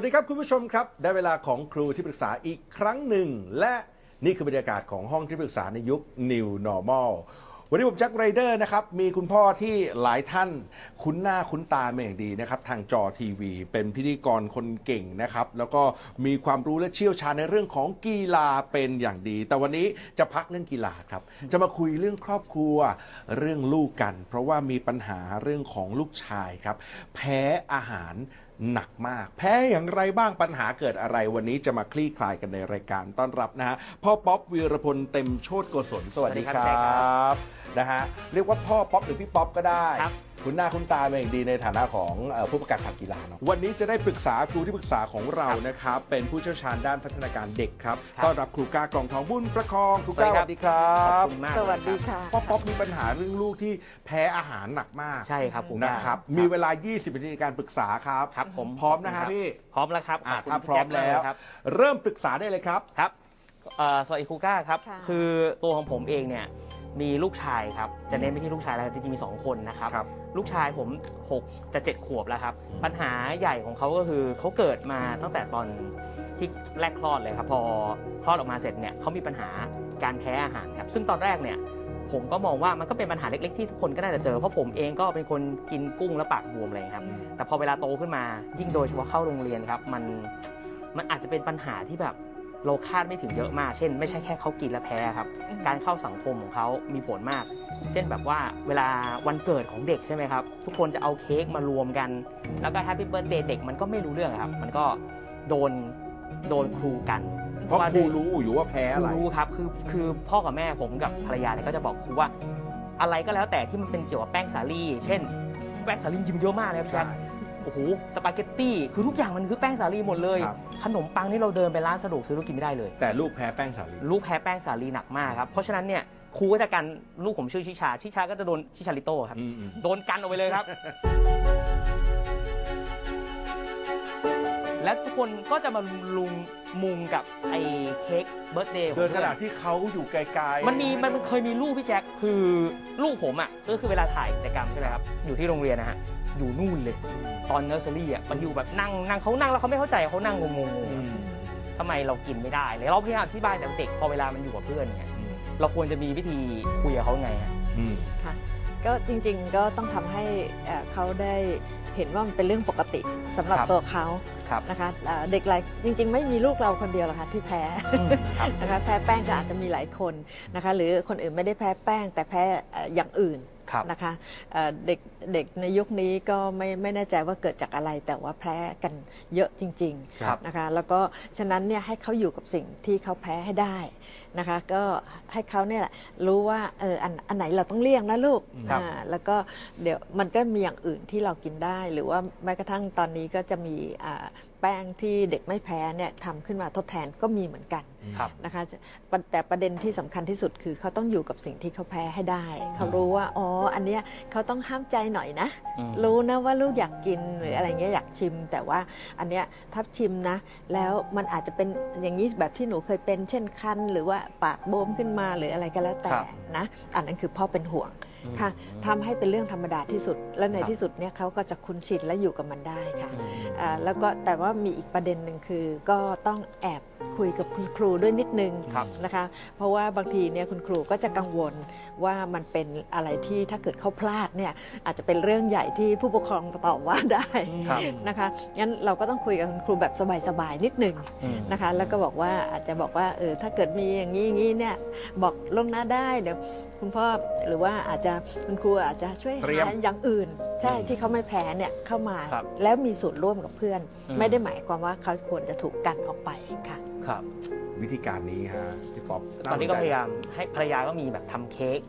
วัสดีครับคุณผู้ชมครับ ได้เวลาของครูที่ปรึกษาอีกครั้งหนึ่ง และนี่คือบรรยากาศของห้องที่ปรึกษาในยุค New Normal วันนี้ผมแจ็คไรเดอร์นะครับ มีคุณพ่อที่หลายท่านคุ้นหน้าคุ้นตาเป็นอย่างดีนะครับ ทางจอทีวี เป็นพิธีกรคนเก่งนะครับ แล้วก็มีความรู้และเชี่ยวชาญในเรื่องของกีฬาเป็นอย่างดี แต่วันนี้จะพักเรื่องกีฬาครับ จะมาคุยเรื่องครอบครัวเรื่องลูกกัน เพราะว่ามีปัญหาเรื่องของลูกชายครับ แพ้อาหาร หนักมาก แพ้อย่างไรบ้างปัญหาเกิดอะไรวันนี้จะมาคลี่คลายกันในรายการต้อนรับนะฮะพ่อป๊อปวีรพลเต็มโชติโกศลสวัสดีคสวัสดีครัรับนะฮะเรียกว่าพ่อป๊อปหรือพี่ป๊อปก็ได้ ครับ คุณหน้าคุณตาเป็นอย่างดีในฐานะของเอ่อผู้ประกาศข่าวกีฬาเนาะวันนี้จะได้ปรึกษาครูที่ปรึกษาของเรานะครับเป็นผู้เชี่ยวชาญด้านพัฒนาการเด็กครับครับต้อนรับครูก้ากล่องทองบุญประคองครูก้าสสวัวัสสดีดีคครัรับขอบคุณมากสวัสดีค่ะพ่อป๊อปมีปัญหาเรื่องลูกที่แพ้อาหารหนักมากใช่ครับผมนะครับมีเวลา 20นาทีในการปรึกษาครับครับผมพร้อมนะฮะพี่พร้อมแล้วครับอะขบคุณถ้าพี่พร้อมแจ็คากแล้วครับเริ่มปรึกษาได้เลยครับครับเอ่อสวัสดีครูก้าครับค่ะคือตัวของผมเองเนี่ย มีลูกชายครับ จะเน้นไปที่ลูกชายแล้วจริงๆมี 2 คนนะครับ ครับ ลูกชายผม 6 จะ 7 ขวบแล้วครับ ปัญหาใหญ่ของเขาก็คือเขาเกิดมาตั้งแต่ตอนที่แรกคลอดเลยครับ พอคลอดออกมาเสร็จเนี่ยเขามีปัญหาการแพ้อาหารครับ ซึ่งตอนแรกเนี่ยผมก็มองว่ามันก็เป็นปัญหาเล็ก ๆ ที่ทุกคนก็น่าจะเจอ เพราะผมเองก็เป็นคนกินกุ้งแล้วปากบวมเลยครับ แต่พอเวลาโตขึ้นมายิ่งโดยเฉพาะเข้าโรงเรียนครับ มันมันอาจจะเป็นปัญหาที่แบบ เราคาดไม่ถึงเยอะมาก เช่น ไม่ใช่แค่เขากินแล้วแพ้ครับ การเข้าสังคมของเขามีผลมาก เช่นแบบว่าเวลาวันเกิดของเด็กใช่ไหมครับ ทุกคนจะเอาเค้กมารวมกัน แล้วก็ happy birthday เด็กมันก็ไม่รู้เรื่องครับ มันก็โดนโดนครูกันเพราะว่ครูด้วยรู้อยู่ว่าแพ้อะไรรู้ครับ คือคือพ่อกับแม่ผมกับภรรยาเนี่ยก็จะบอกครูว่า อะไรก็แล้วแต่ที่มันเป็นเกี่ยวกับแป้งสาลีเช่น แป้งสาลีจริงๆมันเยอะมากเลยครับพี่แจ๊คโอ้โหสปาเกตตี้คือทุกอย่างมันคือแป้งสาลีหมดเลย ครับ ขนมปังนี่เราเดินไปร้านสะดวกซื้อเรากินไม่ได้เลย แต่ลูกแพ้แป้งสาลี ลูกแพ้แป้งสาลีหนักมากครับเพราะฉะนั้นเนี่ยครูก็จะกันลูกผมชื่อชิชาชิชาก็จะโดนชิชาลิโต้ครับอืมอืม โดนกันออกไปเลยครับ และทุกคนก็จะมารุมมุงกับไอ้เค้ก birthday โดยขณะที่เขาอยู่ไกลๆมันมีมันเคยมีลูกพี่แจ็คคือลูกผมอะก็คือเวลาถ่ายกิจกรรมใช่ไหมครับอยู่ที่โรงเรียนนะฮะ อยู่นู่นเลย ตอนเนอร์เซอรี่อะมันอยู่แบบนั่งนั่งเขานั่งแล้วเขาไม่เข้าใจเขานั่งงงอืมๆทำไมเรากินไม่ได้เลยเราพยายามอธิบายแต่เด็กพอเวลามันอยู่กับเพื่อนเนี่ยเราควรจะมีวิธีคุยกับเขาไงฮะอืมค่ะก็จริงๆก็ต้องทำให้เอ่อเขาได้เห็นว่ามันเป็นเรื่องปกติสำหรับครับตัวเขาครับนะคะเอ่อเด็กหลายจริง ๆ ไม่มีลูกเราคนเดียวหรอกค่ะที่แพ้อืมครับนะคะแพ้แป้งก็อาจจะมีหลายคนนะคะหรือคนอื่นไม่ได้แพ้แป้งแต่แพ้เอ่ออย่างอื่นครับ นะคะเอ่อเด็กเด็กในยุคนี้ก็ไม่ไม่แน่ใจว่าเกิดจากอะไร แต่ว่าแพ้กันเยอะจริงๆครับนะคะแล้วก็ฉะนั้นเนี่ยให้เขาอยู่กับสิ่งที่เขาแพ้ให้ได้นะคะก็ให้เขาเนี่ยแหละรู้ว่าเอออันอันไหนเราต้องเลี่ยงนะลูกครับอ่าแล้วก็เดี๋ยวมันก็มีอย่างอื่นที่เรากินได้ หรือว่าแม้กระทั่งตอนนี้ก็จะมีอ่า แป้งที่เด็กไม่แพ้เนี่ยทำขึ้นมาทดแทนก็มีเหมือนกันครับนะคะปะแต่ประเด็นที่สำคัญที่สุดคือเขาต้องอยู่กับสิ่งที่เขาแพ้ให้ได้ เขารู้ว่าอ๋ออันเนี้ยเขาต้องห้ามใจหน่อยนะอืมรู้นะว่าลูกอยากกินหรืออะไรเงี้ยอยากชิม แต่ว่าอันเนี้ยถ้าชิมนะ แล้วมันอาจจะเป็นอย่างนี้แบบที่หนูเคยเป็น เช่นคันหรือว่าปากบวมขึ้นมาหรืออะไรก็แล้วแต่ครับนะอันนั้นคือพ่อเป็นห่วง ค่ะทำให้เป็นเรื่องธรรมดาที่สุด และในครับที่สุดเนี่ยเขาก็จะคุ้นชินและอยู่กับมันได้ค่ะอืมอ่าแล้วก็แต่ว่ามีอีกประเด็นหนึ่งคือ ก็ต้องแอบคุยกับคุณครูด้วยนิดนึงครับนะคะ เพราะว่าบางทีเนี่ยคุณครูก็จะกังวลว่ามันเป็นอะไรที่ถ้าเกิดเขาพลาดเนี่ยอาจจะเป็นเรื่องใหญ่ที่ผู้ปกครองตอบว่าได้ครับนะคะงั้นเราก็ต้องคุยกับคุณครูแบบสบายๆนิดนึงอืมนะคะ แล้วก็บอกว่าอาจจะบอกว่าเออถ้าเกิดมีอย่างนี้อย่างนี้เนี่ยบอกล่วงหน้าได้เดี๋ยว คุณพ่อหรือว่าอาจจะคุณครูอาจจะช่วยเตรียมหาอย่างอื่น ใช่ที่เขาไม่แพ้เนี่ยเข้ามาครับแล้วมีส่วนร่วมกับเพื่อน อืม ไม่ได้หมายความว่าเขาควรจะถูกกันออกไปค่ะ ครับ วิธีการนี้ฮะพี่ป๊อปตอนนี้ก็สใจพยายามให้ภรรยาก็มีแบบทำเค้ก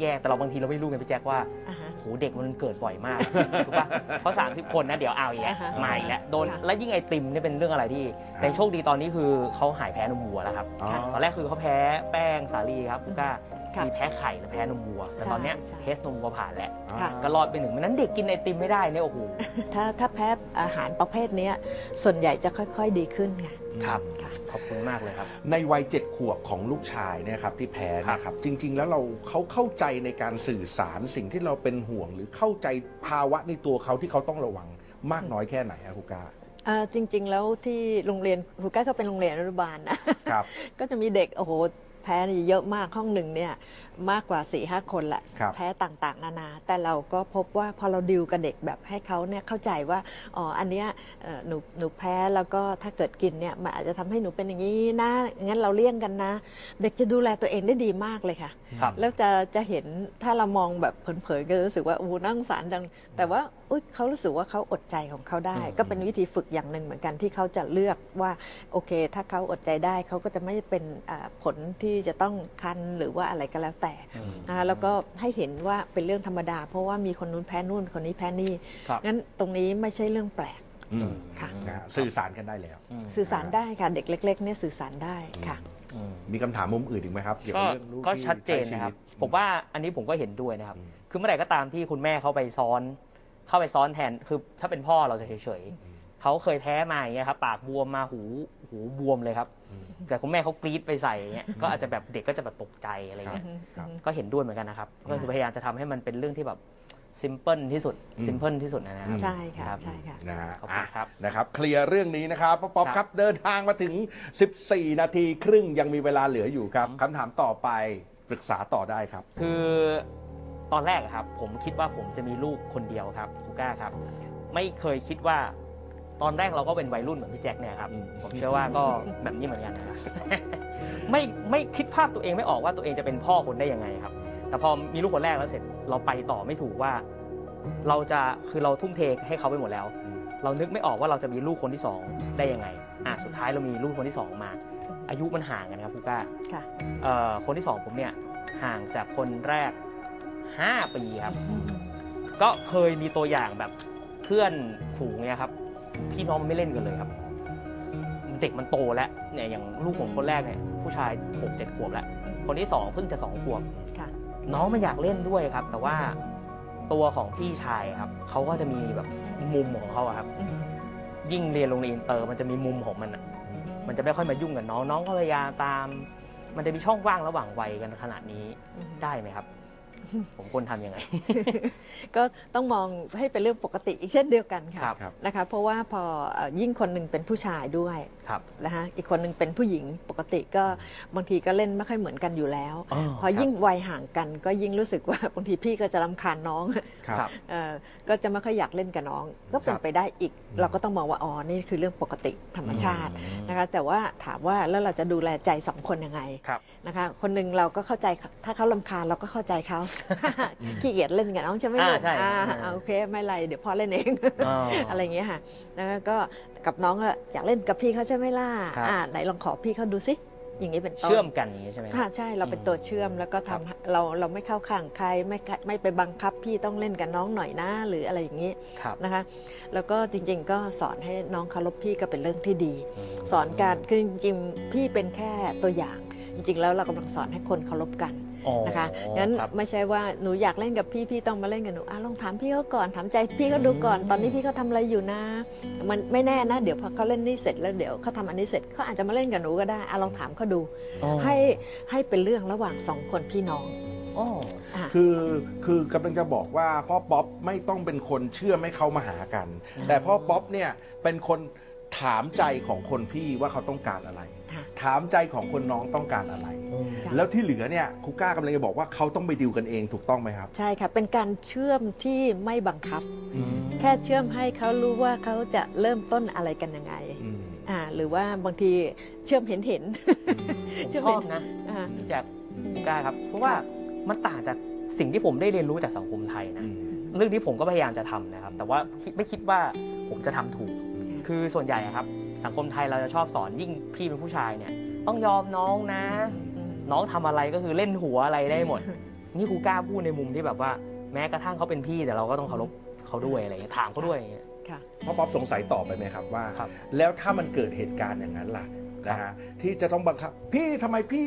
แยกแต่เราบางทีเราไม่รู้ไงพี่แจ็คว่าอ่าฮะโหเด็กมันเกิดบ่อยมากถูกปะเพราะ 30 คนนะเดี๋ยวเอาอีกแล้วอ่าฮะมาอีกแล้วโดนค่ะ แล้วยิ่งไอติมเนี่ยเป็นเรื่องอะไรที่ แต่โชคดีตอนนี้คือเขาหายแพ้นมวัวแล้วครับ อ๋อ ตอนแรกคือเขาแพ้แป้งสาลีครับคุณก้า ค่ะมีแพ้ไข่และแพ้นมวัว แต่ตอนเนี้ยใช่ใช่ เทสนมวัวผ่านแล้ว ค่ะ ก็รอดไปหนึ่งมันนั้นเด็กกินไอติมไม่ได้เนี่ยโอ้โห ถ้าถ้าแพ้อาหารประเภทเนี้ยส่วนใหญ่จะค่อยๆดีขึ้นค่ะ ครับ ค่ะ ขอบคุณมากเลยครับ ในวัยเจ็ดขวบของลูกชายเนี่ยครับที่แพ้นะครับ จริง ๆ แล้วเราเขาเข้าใจในการสื่อสารสิ่งที่เราเป็นห่วง หรือเข้าใจภาวะในตัวเขาที่เขาต้องระวังมากน้อยแค่ไหนอะครูกาอเอ่อจริงๆแล้วที่โรงเรียนครูก้าก็เป็นโรงเรียนอนุบาลนะครับ ก็จะมีเด็กโอ้โห แพ้นี่เยอะมากห้องหนึ่งเนี่ย มากกว่า4ี่ห้าคนแหละครับแพ้ต่างๆ นานา แต่เราก็พบว่าพอเราดิวกับเด็กแบบให้เขาเนี่ยเข้าใจว่าอ๋ออันเนี้ยเอ่อหนูหนูแพ้แล้วก็ถ้าเกิดกินเนี่ยมันอาจจะทำให้หนูเป็นอย่างนี้นะงั้นเราเลี่ยงกันนะ เด็กจะดูแลตัวเองได้ดีมากเลยค่ะครับแล้วจะจะเห็นถ้าเรามองแบบเผินๆก็รู้สึกว่าโอ้โหน่าสงสารจังแต่ว่าอุ๊ยเขารู้สึกว่าเขาอดใจของเขาได้อืมก็เป็นวิธีฝึกอย่างหนึ่งเหมือนกันที่เขาจะเลือกว่าโอเค ถ้าเขาอดใจได้เขาก็จะไม่เป็นอ่าผลที่จะต้องคันหรือว่าอะไรก็แล้วแต่อืมนะคะแล้วก็ให้เห็นว่าเป็นเรื่องธรรมดา เพราะว่ามีคนนู้นแพ้นู่นคนนี้แพ้นี่ครับงั้นตรงนี้ไม่ใช่เรื่องแปลกอืมค่ะนะฮะสื่อสารกันได้แล้วอืมสื่อสารได้ค่ะเด็กเล็กๆเนี่ยสื่อสารได้ค่ะอืมมีคำถามมุมอื่นอีกไหมครับเกี่ยวก็กับเรื่องลูกก็ที่ชัดเจนใช้ชีนะครับวิตผมว่าอันนี้ผมก็เห็นด้วยนะครับอืมคือเมื่อไหร่ก็ตามที่คุณแม่เขาไปซ้อน เข้าไปซ้อนแทนคือถ้าเป็นพ่อเราจะเฉยๆ เขาเคยแพ้มาอย่างเงี้ยครับปากบวมมาหูหูบวมเลยครับ แต่คุณแม่เขากรี๊ดไปใส่อย่างเงี้ยก็อาจจะแบบเด็กก็จะแบบตกใจอะไรเงี้ยครับ ก็เห็นด้วยเหมือนกันนะครับก็คือพยายามจะทำให้มันเป็นเรื่องที่แบบsimpleที่สุดอืม simple ที่สุดนะครับ ใช่ค่ะรับ ใช่ค่ะ นะฮะขอบคุณครับ อะนะครับ เคลียร์เรื่องนี้นะครับป๊อปป๊อปครับครับเดินทางมาถึง 14 นาทีครึ่งยังมีเวลาเหลืออยู่ครับคำถามต่อไปปรึกษาต่อได้ครับ คือตอนแรกอะครับ ผมคิดว่าผมจะมีลูกคนเดียวครับครูก้าครับ ไม่เคยคิดว่า ตอนแรกเราก็เป็นวัยรุ่นเหมือนพี่แจ็คเนี่ยครับอืมผมเชื่อว่าก็แบบนี้เหมือนกันนะครับไม่ไม่คิดภาพตัวเองไม่ออกว่าตัวเองจะเป็นพ่อคนได้ยังไงครับ แต่พอมีลูกคนแรกแล้วเสร็จเราไปต่อไม่ถูกว่า เราจะคือเราทุ่มเทให้เขาไปหมดแล้ว เรานึกไม่ออกว่าเราจะมีลูกคนที่สองได้ยังไงอะสุดท้ายเรามีลูกคนที่สองมา อายุมันห่างกันครับคูก้าค่ะเอ่อคนที่สองผมเนี่ยห่างจากคนแรก5ปีครับ ก็เคยมีตัวอย่างแบบเพื่อนฝูงเนี่ยครับ พี่น้องมันไม่เล่นกันเลยครับ เด็กมันโตแล้วเนี่ยอย่างลูกผมคนแรกเนี่ยผู้ชายหกเจ็ดขวบแล้ว คนที่สองเพิ่งจะสองขวบค่ะน้องมันอยากเล่นด้วยครับ แต่ว่าตัวของพี่ชายครับเขาก็จะมีแบบมุมของเขาอะครับ ยิ่งเรียนโรงเรียนอินเตอร์มันจะมีมุมของมันอะมันจะไม่ค่อยมายุ่งกับน้องน้องก็พยายามตาม มันจะมีช่องว่างระหว่างวัยกันขนาดนี้ได้ไหมครับ ผมควรทำยังไง ก็ต้องมองให้เป็นเรื่องปกติอีกเช่นเดียวกันค่ะครับครับ นะคะ เพราะว่าพอเอ่อยิ่งคนหนึ่งเป็นผู้ชายด้วยครับ นะคะอีกคนหนึ่งเป็นผู้หญิงปกติก็บางทีก็เล่นไม่ค่อยเหมือนกันอยู่แล้ว อ๋อพอยิ่งวัยห่างกัน ก็ยิ่งรู้สึกว่า บางทีพี่ก็จะรำคาญน้อง ครับ เอ่อก็จะไม่ค่อยอยากเล่นกับน้อง ก็เป็นครับ ไปได้อีกอืมเราก็ต้องมองว่าอ๋อนี่คือเรื่องปกติธรรมชาติอืมนะคะ แต่ว่าถามว่าแล้วเราจะดูแลใจสองคนยังไงครับ นะคะ คนหนึ่งเราก็เข้าใจถ้าเขาลำคาญเราก็เข้าใจเขาขี้เกียจเล่นกับน้องใช่ไหมอ่าลูกใช่อ่าอ่าอ่าโอเคไม่ไรเดี๋ยวพ่อเล่นเองอ๋อออะไรอย่างเงี้ยค่ะ แล้วก็กับน้องอะอยากเล่นกับพี่เขาใช่ไหมล่ะครับอ่าไหนลองขอพี่เขาดูสิอย่างนี้เป็นต้นเชื่อมกันอย่างนี้ใช่ไหมค่ะใช่เราเป็นตัวเชื่อมแล้วก็ทำครับให้เราเราไม่เข้าข้างใครไม่กะไม่ไปบังคับพี่ต้องเล่นกับน้องหน่อยนะหรืออะไรอย่างนี้ครับนะคะ แล้วก็จริงๆ ก็สอนให้น้องเคารพพี่ก็เป็นเรื่องที่ดีมสอนการคือจริงๆพี่เป็นแค่ตัวอย่าง จริงๆ แล้วเรากำลังสอนให้คนเคารพกันอ๋อนะคะงั้นครับไม่ใช่ว่าหนูอยากเล่นกับพี่พี่ต้องมาเล่นกับหนูอะลองถามพี่เขาก่อนถามใจพี่เขาดูก่อนอืมตอนนี้พี่เขาทำอะไรอยู่นะ มันไม่แน่นะ เดี๋ยวพอเขาเล่นนี่เสร็จแล้วเดี๋ยวเขาทำอันนี้เสร็จเขาอาจจะมาเล่นกับหนูก็ได้อะลองถามเขาดูอ๋อให้ให้เป็นเรื่องระหว่างสองคนพี่น้องอ๋ออะคือคือกำลังจะบอกว่าพ่อป๊อปไม่ต้องเป็นคนเชื่อไม่เข้ามาหากัน แต่พ่อป๊อปเนี่ยเป็นคน ถามใจของคนพี่ว่าเขาต้องการอะไรค่ะถามใจของคนน้องต้องการอะไรค่ะแล้วที่เหลือเนี่ยครูก้ากำลังจะบอกว่าเขาต้องไปดิวกันเองถูกต้องไหมครับ ใช่ค่ะเป็นการเชื่อมที่ไม่บังคับอืมแค่เชื่อมให้เขารู้ว่าเขาจะเริ่มต้นอะไรกันยังไงอืมอ่าหรือว่าบางทีเชื่อมเห็นเห็นผมเชื่อมชเห็อนบนะอ่าพี่แจ็คพี่กล้าครับ เพราะว่ามันต่างจากสิ่งที่ผมได้เรียนรู้จากสังคมไทยนะอืมเรื่องนี้ผมก็พยายามจะทำนะครับ แต่ว่าคิดไม่คิดว่าผมจะทำถูก คือส่วนใหญ่อะครับ สังคมไทยเราจะชอบสอนยิ่งพี่เป็นผู้ชายเนี่ย ต้องยอมน้องนะ น้องทำอะไรก็คือเล่นหัวอะไรได้หมด นี่ครูกล้าพูดในมุมที่แบบว่า แม้กระทั่งเขาเป็นพี่แต่เราก็ต้องเคารพเขาด้วยอะไรเงี้ยถามเขาด้วยอย่างเงี้ยค่ะพ่อป๊อปสงสัยต่อไปไหมครับว่าครับแล้วถ้ามันเกิดเหตุการณ์อย่างนั้นล่ะนะฮะที่จะต้องบังคับ พี่ทำไมพี่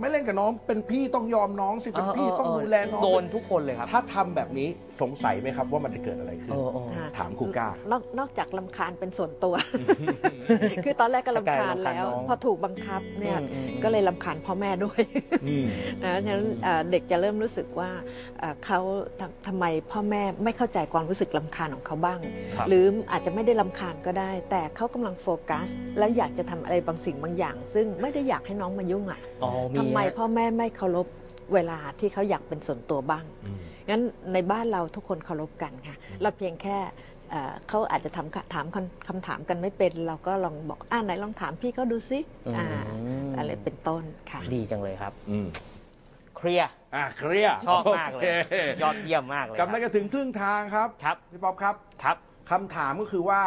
ไม่เล่นกับน้องเป็นพี่ต้องยอมน้องสิเป็นพี่ต้องดูแลน้อง โดนทุกคนเลยครับ ถ้าทำแบบนี้สงสัยไหมครับว่ามันจะเกิดอะไรขึ้น เออเออค่ะถามครูก้า นอกนอกจากลำคาญเป็นส่วนตัว คือตอนแรกก็ลำคาญก็กลายเป็นรำคาญแล้วน้องพอถูกบังคับเนี่ยอืมอืมอืม ก็เลยลำคาญพ่อแม่ด้วยอืมนะฉะนั้นเอ่อเด็กจะเริ่มรู้สึกว่าเอ่อเขาทำทำไมพ่อแม่ไม่เข้าใจความรู้สึกลำคาญของเขาบ้าง ครับ หรืออาจจะไม่ได้ลำคาญก็ได้ แต่เขากำลังโฟกัส แล้วอยากจะทำอะไรบางสิ่งบางอย่าง ซึ่งไม่ได้อยากให้น้องมายุ่งอะอ๋อมีทำไมฮะพ่อแม่ไม่เคารพเวลาที่เขาอยากเป็นส่วนตัวบ้างอืมงั้นในบ้านเราทุกคนเคารพกันค่ะ เราเพียงแค่เอ่อเขาอาจจะถามถามคำคำถามกันไม่เป็น เราก็ลองบอกอ่าไหนลองถามพี่เขาดูซิอ่ามอะไรเป็นต้นค่ะ ดีจังเลยครับอืมเคลียร์อะเคลียร์ชอบมากเลยโอคยอดเยี่ยมมากเลยคกำรัลังจะถึงครึ่งทางครับครับพี่ป๊อปครับครับคำถามก็คือว่า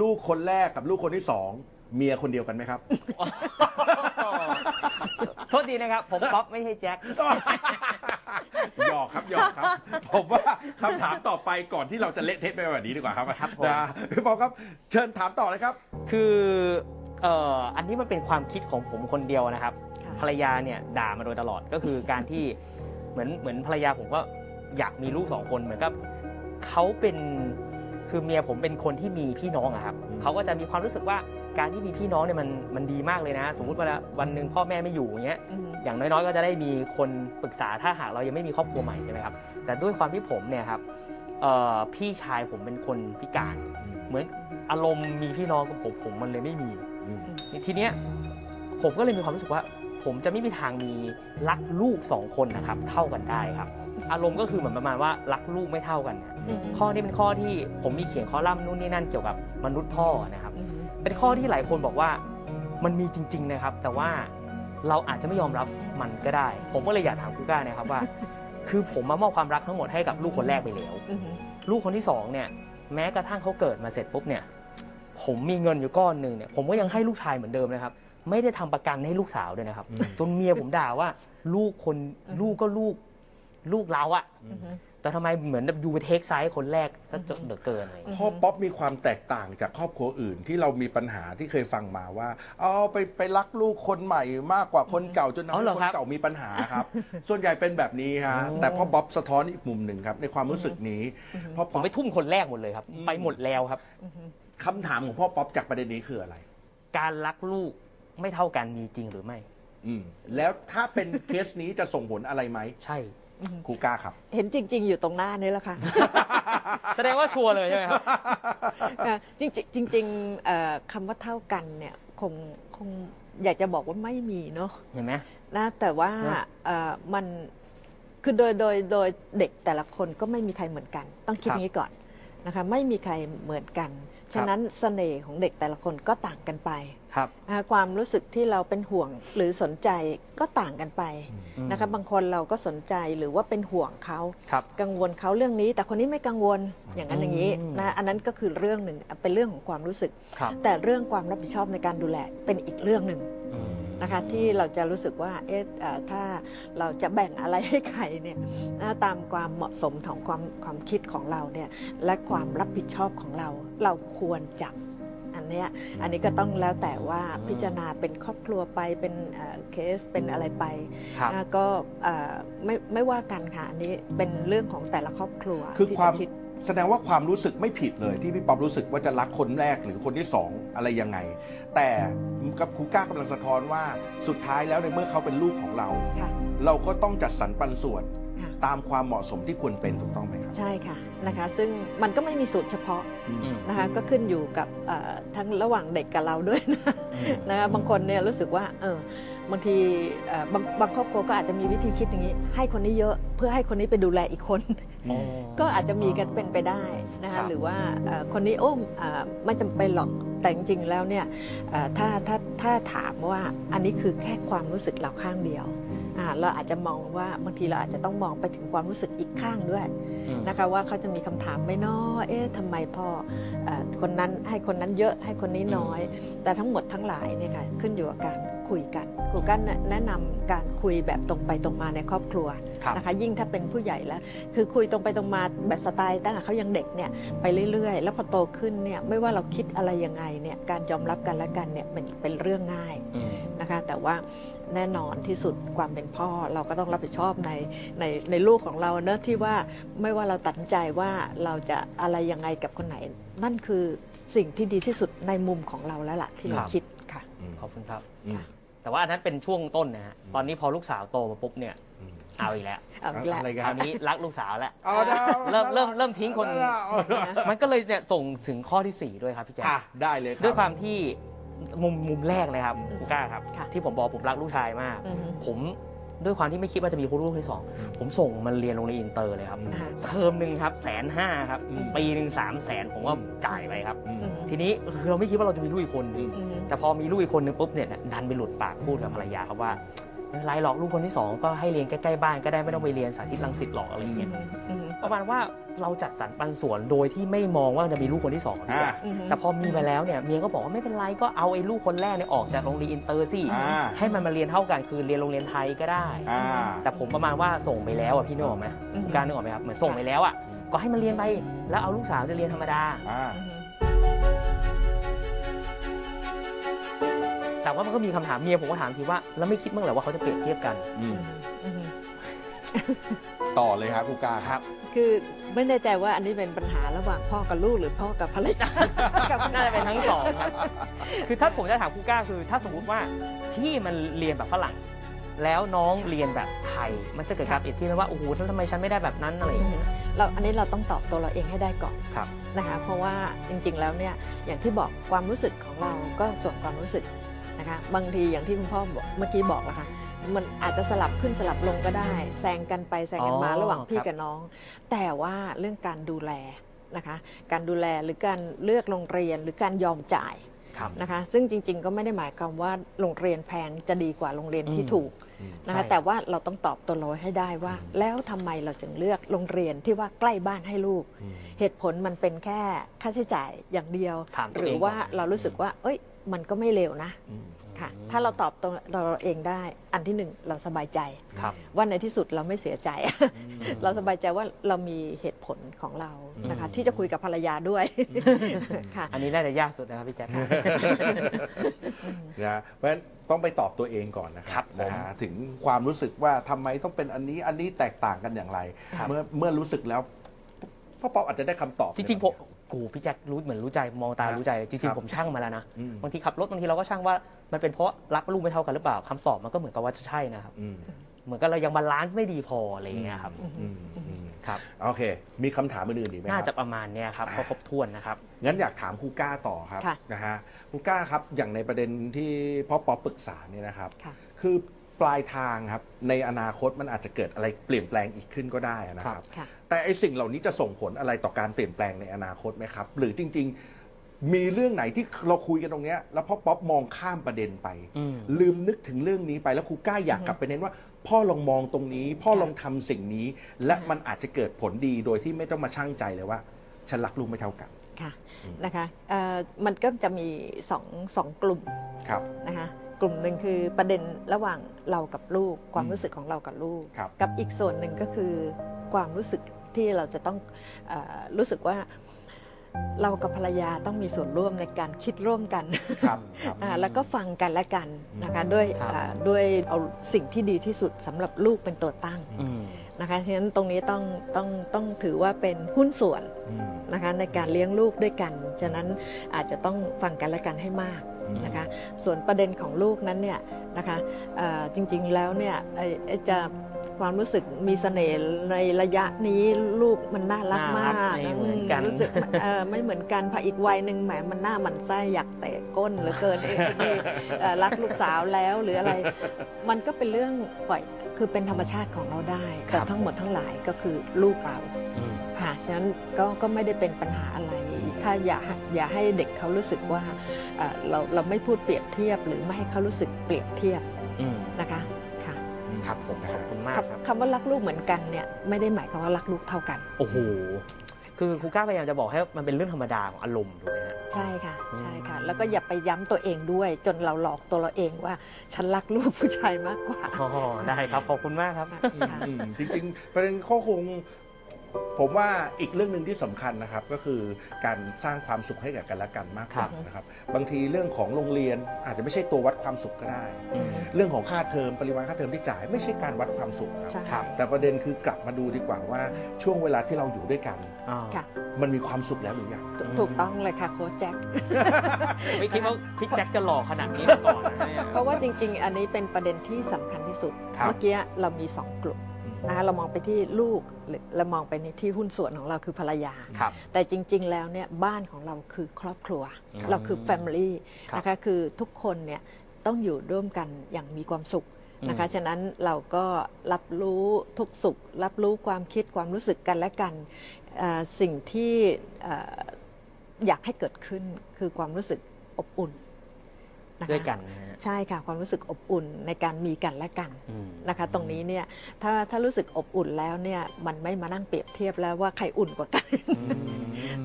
ลูกคนแรกกับลูกคนที่สอง เมียคนเดียวกันไหมครับ โทษดีนะครับ ผมป๊อปไม่ใช่แจ็ค หยอกครับหยอกครับ ผมว่าคำถามต่อไปก่อนที่เราจะเละเทะไปแบบนี้ดีกว่าครับครับผม นะพี่ป๊อปครับ เชิญถามต่อเลยครับ คือเอ่ออันนี้มันเป็นความคิดของผมคนเดียวนะครับ ค่ะ ภรรยาเนี่ยด่ามาโดยตลอดก็คือการที่เหมือนเหมือนภรรยาผมก็อยากมีลูกสองคนเหมือนกับเขาเป็นคือเมียผมเป็นคนที่มีพี่น้องอะครับอืม เขาก็จะมีความรู้สึกว่า การที่มีพี่น้องเนี่ยมันมันดีมากเลยนะ สมมุติว่าวันหนึ่งพ่อแม่ไม่อยู่อย่างเงี้ยอืมอย่างน้อยๆ ก็จะได้มีคนปรึกษาถ้าหากเรายังไม่มีครอบครัวใหม่ใช่ไหมครับแต่ด้วยความที่ผมเนี่ยครับเอ่อพี่ชายผมเป็นคนพิการ เหมือนอารมณ์มีพี่น้องกับผมผมมันเลยไม่มีอืมทีเนี้ยผมก็เลยมีความรู้สึกว่า ผมจะไม่มีทางมีรักลูกสองคนนะครับเท่ากันได้ครับอารมณ์ก็คือเหมือนประมาณว่ารักลูกไม่เท่ากันเนี่ยอืมข้อนี้เป็นข้อที่ผมมีเขียนคอลัมน์นู่นนี่นั่นเกี่ยวกับมนุษย์พ่อนะครับอืม เป็นข้อที่หลายคนบอกว่ามันมีจริง ๆนะครับ แต่ว่าเราอาจจะไม่ยอมรับมันก็ได้ ผมก็เลยอยากถามครูก้านะครับว่า คือผมมามอบความรักทั้งหมดให้กับลูกคนแรกไปแล้วอืมลูกคนที่สองเนี่ย แม้กระทั่งเขาเกิดมาเสร็จปุ๊บเนี่ย ผมมีเงินอยู่ก้อนหนึ่งเนี่ยผมก็ยังให้ลูกชายเหมือนเดิมนะครับ ไม่ได้ทำประกันให้ลูกสาวด้วยนะครับอืมจนเมียผมด่าว่า ลูกคนลูกก็ลูก ลูกเราอะ อืม แต่ทำไมเหมือนอยู่ไป take side คนแรกซะจนเหลือเกินอะไรอย่างเงี้ย พ่อป๊อปมีความแตกต่างจากครอบครัวอื่นที่เรามีปัญหาที่เคยฟังมาว่า เอาไปไปรักลูกคนใหม่มากกว่าคนเก่าจนทำอ๋อให้เหรอคนครับเก่ามีปัญหาครับ ส่วนใหญ่เป็นแบบนี้ฮะโอ้แต่พ่อป๊อปสะท้อนอีกมุมหนึ่งครับ ในความรู้สึกนี้พ่อผป๊อมปไปทุ่มคนแรกหมดเลยครับอืมไปหมดแล้วครับ คำถามของพ่อป๊อปจากประเด็นนี้คืออะไร การรักลูกไม่เท่ากันมีจริงหรือไม่ อืมแล้วถ้าเป็นเคสนี้จะส่งผลอะไรไหม ใช่ ครูก้าครับ เห็นจริง ๆ อยู่ตรงหน้านี่แหละค่ะ แสดงว่าชัวร์เลยใช่ไหมครับ อะจริงๆจริงๆเอ่อคำว่าเท่ากันเนี่ยคงคงอยากจะบอกว่าไม่มีเนาะเห็นไหม นะแต่ว่าเนอะเอ่อมันคือโดยโดยโดยเด็กแต่ละคนก็ไม่มีใครเหมือนกัน ต้องคิดครับอย่างนี้ก่อนนะคะไม่มีใครเหมือนกัน ฉะนั้นเสน่ห์ของเด็กแต่ละคนก็ต่างกันไป ครับนะคะความรู้สึกที่เราเป็นห่วงหรือสนใจก็ต่างกันไปอืมนะคะบางคนเราก็สนใจหรือว่าเป็นห่วงเขาครับกังวลเขาเรื่องนี้ แต่คนนี้ไม่กังวลอย่างนั้นอย่างนี้อืมนะอันนั้นก็คือเรื่องหนึ่งเป็นเรื่องของความรู้สึกครับแต่เรื่องความรับผิดชอบในการดูแลเป็นอีกเรื่องหนึ่งอืมนะคะที่เราจะรู้สึกว่าเอ๊ะเอ่อถ้าเราจะแบ่งอะไรให้ใครเนี่ยนะตามความเหมาะสมของความความคิดของเราเนี่ยและความรับผิดชอบของเราเราควรจะ อันเนี้ยอันนี้ก็ต้องแล้วแต่ว่าอืมพิจารณาเป็นครอบครัวไปเป็นเอ่อเคสเป็นอะไรไปครับนะก็เอ่อไม่ไม่ว่ากันค่ะอันนี้เป็นเรื่องของแต่ละครอบครัวคือที่ความจะคิดแสดงว่าความรู้สึกไม่ผิดเลย ที่พี่ป๊อปรู้สึกว่าจะรักคนแรกหรือคนที่สองอะไรยังไง แต่กับครูก้ากำลังสะท้อนว่าสุดท้ายแล้วในเมื่อเขาเป็นลูกของเราค่ะเราก็ต้องจัดสรรปันส่วนค่ะ ตามความเหมาะสมที่ควรเป็นถูกต้องไหมครับ ใช่ค่ะนะคะ ซึ่งมันก็ไม่มีสูตรเฉพาะอืมอืมนะคะก็ขึ้นอยู่กับเอ่อทั้งระหว่างเด็กกับเราด้วยนะนะคะบางคนเนี่ยรู้สึกว่าเออ บางทีเอ่อบางบางครอบครัวก็อาจจะมีวิธีคิดอย่างนี้ ให้คนนี้เยอะเพื่อให้คนนี้ไปดูแลอีกคนอ๋อก็อาจจะมีกันเป็นไปได้นะครัคะบหรือว่าเอ่อคนนี้โอ้มอ่าไม่จำเป็นหรอกแต่จริงๆแล้วเนี่ยเอ่อถ้าถ้าถ้าถามว่าอันนี้คือแค่ความรู้สึกเราข้างเดียวอ่าเราอาจจะมองว่าบางทีเราอาจจะต้องมองไปถึงความรู้สึกอีกข้างด้วยอืมนะคะว่าเขาจะมีคำถามไหม่น้อเอ๊ะทำไมพ่อเออคนนั้นให้คนนั้นเยอะให้คนนี้น้อย แต่ทั้งหมดทั้งหลายเนี่ยค่ะขึ้นอยู่กับการ คุยกันครูก็แนะนำการคุยแบบตรงไปตรงมาในครอบครัวครับนะคะยิ่งถ้าเป็นผู้ใหญ่แล้ว คือคุยตรงไปตรงมาแบบสไตล์ตั้งแต่เขายังเด็กเนี่ยไปเรื่อยๆ แล้วพอโตขึ้นเนี่ยไม่ว่าเราคิดอะไรยังไงเนี่ยการยอมรับกันและกันเนี่ยมันเป็นเรื่องง่ายอืมนะคะแต่ว่าแน่นอนที่สุดความเป็นพ่อเราก็ต้องรับผิดชอบในในในลูกของเราเนอะที่ว่าไม่ว่าเราตัดสินใจว่าเราจะอะไรยังไงกับคนไหน นั่นคือสิ่งที่ดีที่สุดในมุมของเราแล้วล่ะที่เราครับคิด ค่ะ ขอบคุณครับ อืม แต่ว่าอันนั้นเป็นช่วงต้นนะฮะ ตอนนี้พอลูกสาวโตมาปุ๊บเนี่ย อืม เอาอีกแล้วเอาอีกแล้ว อะไรกันคราวนี้รักลูกสาวแล้ว เอาดาวเริ่มเริ่มเริ่มทิ้งคน เอาดาวมันก็เลยเนี่ยส่งถึงข้อที่ 4 ด้วยครับพี่แจ๊คอะได้เลยรับ ด้วยความที่มุมมุมแรกเลยครับครูก้าครับ ค่ะที่ผมบอกผมรักลูกชายมาก อือฮึ ผม ด้วยความที่ไม่คิดว่าจะมีลูกที่สองอืมผมส่งมันเรียนโรงเรียนอินเตอร์เลยครับอืมอ่าเทอมหนึ่งครับแสนห้าครับอืมปีหนึ่งสามแสนผมก็อืมจ่ายไปครับอืมอืมทีนี้คือเราไม่คิดว่าเราจะมีลูกอีกคนนึงอืมแต่พอมีลูกอีกคนนึงปุ๊บเนี่ยดันไปหลุดปากพูดกับภรรยาครับว่าไม่เป็นไรหรอกลูกคนที่สองก็ให้เรียนใกล้ๆบ้านก็ได้ไม่ต้องไปเรียนสาธิตรังสิตหรอกอะไรอย่างเงี้ยอืม ประมาณว่าเราจัดสรรปันส่วนโดยที่ไม่มองว่าจะมีลูกคนที่สองด้วยอ่าอืมแต่พอมีมาแล้วเนี่ยเมียก็บอกว่าไม่เป็นไรก็เอาไอ้ลูกคนแรกเนี่ยออกจากโรงเรียนอินเตอร์สิอ่า ให้มันมาเรียนเท่ากันคือเรียนโรงเรียนไทยก็ได้ อ่า แต่ผมประมาณว่าส่งไปแล้วอะพี่นึกออกไหมอืม การนึกออกไหมครับเหมือนส่งไปแล้วอะก็ให้มันเรียนไปแล้วเอาลูกสาวจะเรียนธรรมดา อ่า แต่ว่ามันก็มีคำถามเมียผมก็ถามทีว่าแล้วไม่คิดบ้างเหรอว่าเขาจะเปรียบเทียบกัน อืมอืมต่อเลยครับครูกาครับ คือไม่แน่ใจว่าอันนี้เป็นปัญหาระหว่างพ่อกับลูกหรือพ่อกับภรรยาน่าจะเป็นทั้งสองครับคือถ้าผมจะถามครูก้าคือถ้าสมมุติว่าพี่มันเรียนแบบฝรั่ง แล้วน้องเรียนแบบไทย มันจะเกิดการเปรียบเทียบไหมว่าโอ้โหแล้วทำไมฉันไม่ได้แบบนั้นอะไรอย่างเงี้ยเราอันนี้เราต้องตอบตัวเราเองให้ได้ก่อนครับนะคะเพราะว่าจริงๆแล้วเนี่ยอย่างที่บอกความรู้สึกของเราก็ส่วนความรู้สึกนะคะบางทีอย่างที่คุณพ่อบอกเมื่อกี้บอกแล้วค่ะ มันอาจจะสลับขึ้นสลับลงก็ได้ แซงกันไปแซงกันมาอ๋อระหว่างพี่ครับกับน้อง แต่ว่าเรื่องการดูแลนะคะ การดูแลหรือการเลือกโรงเรียนหรือการยอมจ่ายครับนะคะซึ่งจริง ๆ ก็ไม่ได้หมายความว่าโรงเรียนแพงจะดีกว่าโรงเรียนที่อืมถูกอืมนะคะใช่แต่ว่าเราต้องตอบตัวเราให้ได้ว่า แล้วทำไมเราจึงเลือกโรงเรียนที่ว่าใกล้บ้านให้ลูกอืมเหตุผลมันเป็นแค่ค่าใช้จ่ายอย่างเดียวถามตัวหรือเองว่าก่อนเรารู้สึกว่า เอ้ย มันก็ไม่เลวนะอืม ค่ะถ้าเราตอบตัวเราเองได้ อันที่หนึ่งเราสบายใจ ครับ ว่าในที่สุดเราไม่เสียใจ เราสบายใจว่าเรามีเหตุผลของเรานะคะอืมที่จะคุยกับภรรยาด้วยค่ะ อันนี้น่าจะยากสุดนะครับพี่แจ๊ค นะเพราะฉะนั้นต้องไปตอบตัวเองก่อนนะคครัรับบผมนะฮะถึงความรู้สึกว่าทำไมต้องเป็นอันนี้อันนี้แตกต่างกันอย่างไร ครับ เมื่อเมื่อรู้สึกแล้วพ่อป๊อปอาจจะได้คำตอบจริงๆผม กูพี่แจ๊ครู้เหมือนรู้ใจมองตาครับรู้ใจจคริรังบๆผมช่างมาแล้วนะอืมบางทีขับรถบางทีเราก็ช่างว่ามันเป็นเพราะรักลูกไม่เท่ากันหรือเปล่าคำตอบมันก็เหมือนกับว่าจะใช่นะครับอืมเหมือนกับเรายัง balance ไม่ดีพออะไรอย่างเงี้ยครับอืมอืมครับโอเค มีคำถามอื่นๆอีกไหมคน่ารับจะประมาณเนี้ยครับก็ครบถ้วนนะครับงั้นอยากถามครูก้าต่อครับค่ะนะฮะครูก้าครับอย่างในประเด็นที่พ่อป๊อปปรึกษาเนี่ยนะครับค่ะคือ ปลายทางครับในอนาคตมันอาจจะเกิดอะไรเปลี่ยนแปลงอีกขึ้นก็ได้นะครับ ค่ะ แต่ไอสิ่งเหล่านี้จะส่งผลอะไรต่อการเปลี่ยนแปลงในอนาคตไหมครับ หรือจริง ๆ มีเรื่องไหนที่เราคุยกันตรงเนี้ยแล้วพ่อป๊อปมองข้ามประเด็นไป อืม ลืมนึกถึงเรื่องนี้ไปแล้วครูก้าอยากกลับไปเน้นว่า พ่อลองมองตรงนี้ พ่อลองทำสิ่งนี้ และมันอาจจะเกิดผลดีโดยที่ไม่ต้องมาชั่งใจเลยว่า ฉันรักลูกไม่เท่ากัน ค่ะอืมนะคะเอ่อมันก็จะมีสองสองกลุ่มครับ นะคะ กลุ่มหนึ่งคือประเด็นระหว่างเรากับลูก ความอืมรู้สึกของเรากับลูก ครับกับอีกส่วนหนึ่งก็คือความรู้สึกที่เราจะต้องเออรู้สึกว่าเรากับภรรยาต้องมีส่วนร่วมในการคิดร่วมกันครับครับ อ่าแล้วก็ฟังกันและกันนะคะด้วยครับ อ่าด้วยเอาสิ่งที่ดีที่สุดสำหรับลูกเป็นตัวตั้งอืมนะคะฉะนั้นตรงนี้ต้องต้องต้องถือว่าเป็นหุ้นส่วน อืม นะคะในการเลี้ยงลูกด้วยกัน ฉะนั้นอาจจะต้องฟังกันและกันให้มากอืม นะคะส่วนประเด็นของลูกนั้นเนี่ยนะคะเอ่อจริงๆแล้วเนี่ยไอ้ไอ้จะความรู้สึกมีเสน่ห์ในระยะนี้ลูกมันน่ารักมาน่ารักกไม่เหมือนกันรู้สึกเอ่อไม่เหมือนกันพออีกวัยหนึ่งแหมมันหน้าหมันไส้อยากเตะก้นเหลือเกินเอ้ยนี่เอ่อรักลูกสาวแล้วหรืออะไร มันก็เป็นเรื่องปล่อยคือเป็นธรรมชาติของเราได้ครัแต่บทั้งหมดทั้งหลายก็คือลูกเราอืม ค่ะฉะนั้นก็ก็ไม่ได้เป็นปัญหาอะไร ถ้าอย่าให้อย่าให้เด็กเขารู้สึกว่าเอ่อเราเราไม่พูดเปรียบเทียบ หรือไม่ให้เขารู้สึกเปรียบเทียบอืมนะคะค่ะครับผมขอบคุณมากครับคำคำว่ารักลูกเหมือนกันเนี่ยไม่ได้หมายความว่ารักลูกเท่ากัน โอ้โหคือครูก้าพยายามจะบอกให้มันเป็นเรื่องธรรมดาของอารมณ์ถูกไหมฮะใช่ค่ะอืมใช่ค่ะ แล้วก็อย่าไปย้ำตัวเองด้วย จนเราหลอกตัวเราเองว่า ฉันรักลูกผู้ชายมากกว่าอ๋อได้ครับขอบคุณมากครับอืมอืมจริงๆประเด็นข้อคง ผมว่าอีกเรื่องหนึ่งที่สำคัญนะครับก็คือการสร้างความสุขให้กับกันและกันมากกว่าครับนะครับบางทีเรื่องของโรงเรียนอาจจะไม่ใช่ตัววัดความสุขก็ได้อืมเรื่องของค่าเทอมปริมาณค่าเทอมที่จ่ายไม่ใช่การวัดความสุขครับใช่ครับแต่ประเด็นคือกลับมาดูดีกว่าว่าช่วงเวลาที่เราอยู่ด้วยกันอ๋อค่ะมันมีความสุขแล้วหรือยังถูถูกต้องเลยค่ะโค้ชแจ็คไม่คิดว่าพี่แจ็คจะหล่อขนาดนี้มาก่อนนะเนี่ยเพราะว่าจริง ๆ อันนี้เป็นประเด็นที่สำคัญที่สุดครับเมื่อกี้เรามีสองกลุ่ม นะคะเรามองไปที่ลูกหรือเรามองไปในที่หุ้นส่วนของเราคือภรรยา ครับ แต่จริง ๆ แล้วเนี่ยบ้านของเราคือครอบครัวครับเราคือ Family ครับนะคะคือทุกคนเนี่ยต้องอยู่ร่วมกันอย่างมีความสุขนะคะอืมฉะนั้นเราก็รับรู้ทุกสุข รับรู้ความคิดความรู้สึกกันและกันเอ่อสิ่งที่เอ่ออยากให้เกิดขึ้นคือความรู้สึกอบอุ่น นะคะด้วยกันนะฮะ ใช่ค่ะความรู้สึกอบอุ่นในการมีกันและกันอืม นะคะ ตรงนี้เนี่ยถ้าถ้ารู้สึกอบอุ่นแล้วเนี่ยมันไม่มานั่งเปรียบเทียบแล้วว่าใครอุ่นกว่ากัน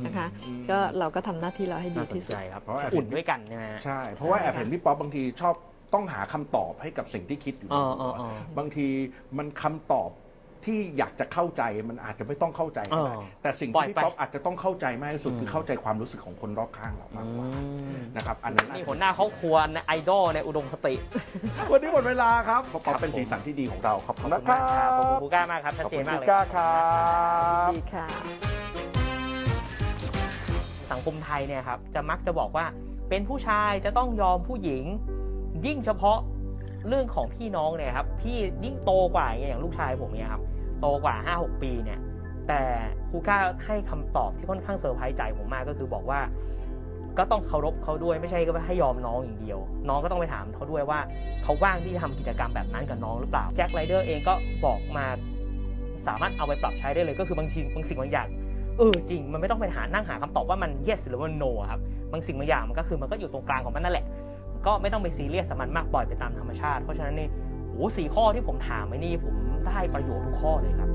นะคะ ก็เราก็ทำหน้าที่เราให้ดีน่าสนที่สุด ใจครับเพราะว่า อุ่นด้วยกันใช่ไหมฮะ ใช่ เพราะว่าแอบเห็นพี่ป๊อปบางทีชอบต้องหาคำตอบให้กับสิ่งที่คิดอยู่ในอ๋อหัอ๋วออ๋อบางทีมันคำตอบ ที่อยากจะเข้าใจมันอาจจะไม่ต้องเข้าใจก็ได้อ๋อแต่สิ่งปล่ที่อยพี่ไปป๊อปอาจจะต้องเข้าใจมากที่สุดอืมคือเข้าใจความรู้สึกของคนรอบข้างเรามากกว่าอืม นะครับอันนั้นนี่หัวหน้าครอบครัวในไอดอลในอุดมคติ วันนี้หมดเวลาครับป๊อปครับเป็นผมสีสันที่ดีของเราขอบขคุอบณคุนะณครัมากครับขอบคุณบครูก้ามากครับชัขดอบเจคุนณมากคุเลณยก้าครับ ดีค่ะ สังคมไทยเนี่ยครับจะมักจะบอกว่าเป็นผู้ชายจะต้องยอมผู้หญิง ยิ่งเฉพาะ เรื่องของพี่น้องเนี่ยครับพี่ยิ่งโตกว่าอย่างลูกชายผมเนี่ยครับโตกว่า 5-6 ปีเนี่ยแต่ครูก้าให้คำตอบที่ค่อนข้างเซอร์ไพรส์ใจผมมากก็คือบอกว่า ก็ต้องเคารพเขาด้วยไม่ใช่ก็ให้ยอมน้องอย่างเดียว น้องก็ต้องไปถามเขาด้วยว่าเขาว่างที่จะทำกิจกรรมแบบนั้นกับน้องหรือเปล่าแจ็คไรเดอร์เองก็บอกมาสามารถเอาไปปรับใช้ได้เลยก็คือบางทีบางสิ่งบางอย่างเออจริงมันไม่ต้องไปหานั่งหาคำตอบว่ามัน yes หรือว่า no อะครับบางสิ่งบางอย่างมันก็คือมันก็อยู่ตรงกลางของมันนั่นแหละ ก็ไม่ต้องไปซีเรียสกับมันมากปล่อยไปตามธรรมชาติ เพราะฉะนั้นนี่โอ้สี่ข้อที่ผมถามไอ้นี่ผมได้ประโยชน์ทุกข้อเลยครับ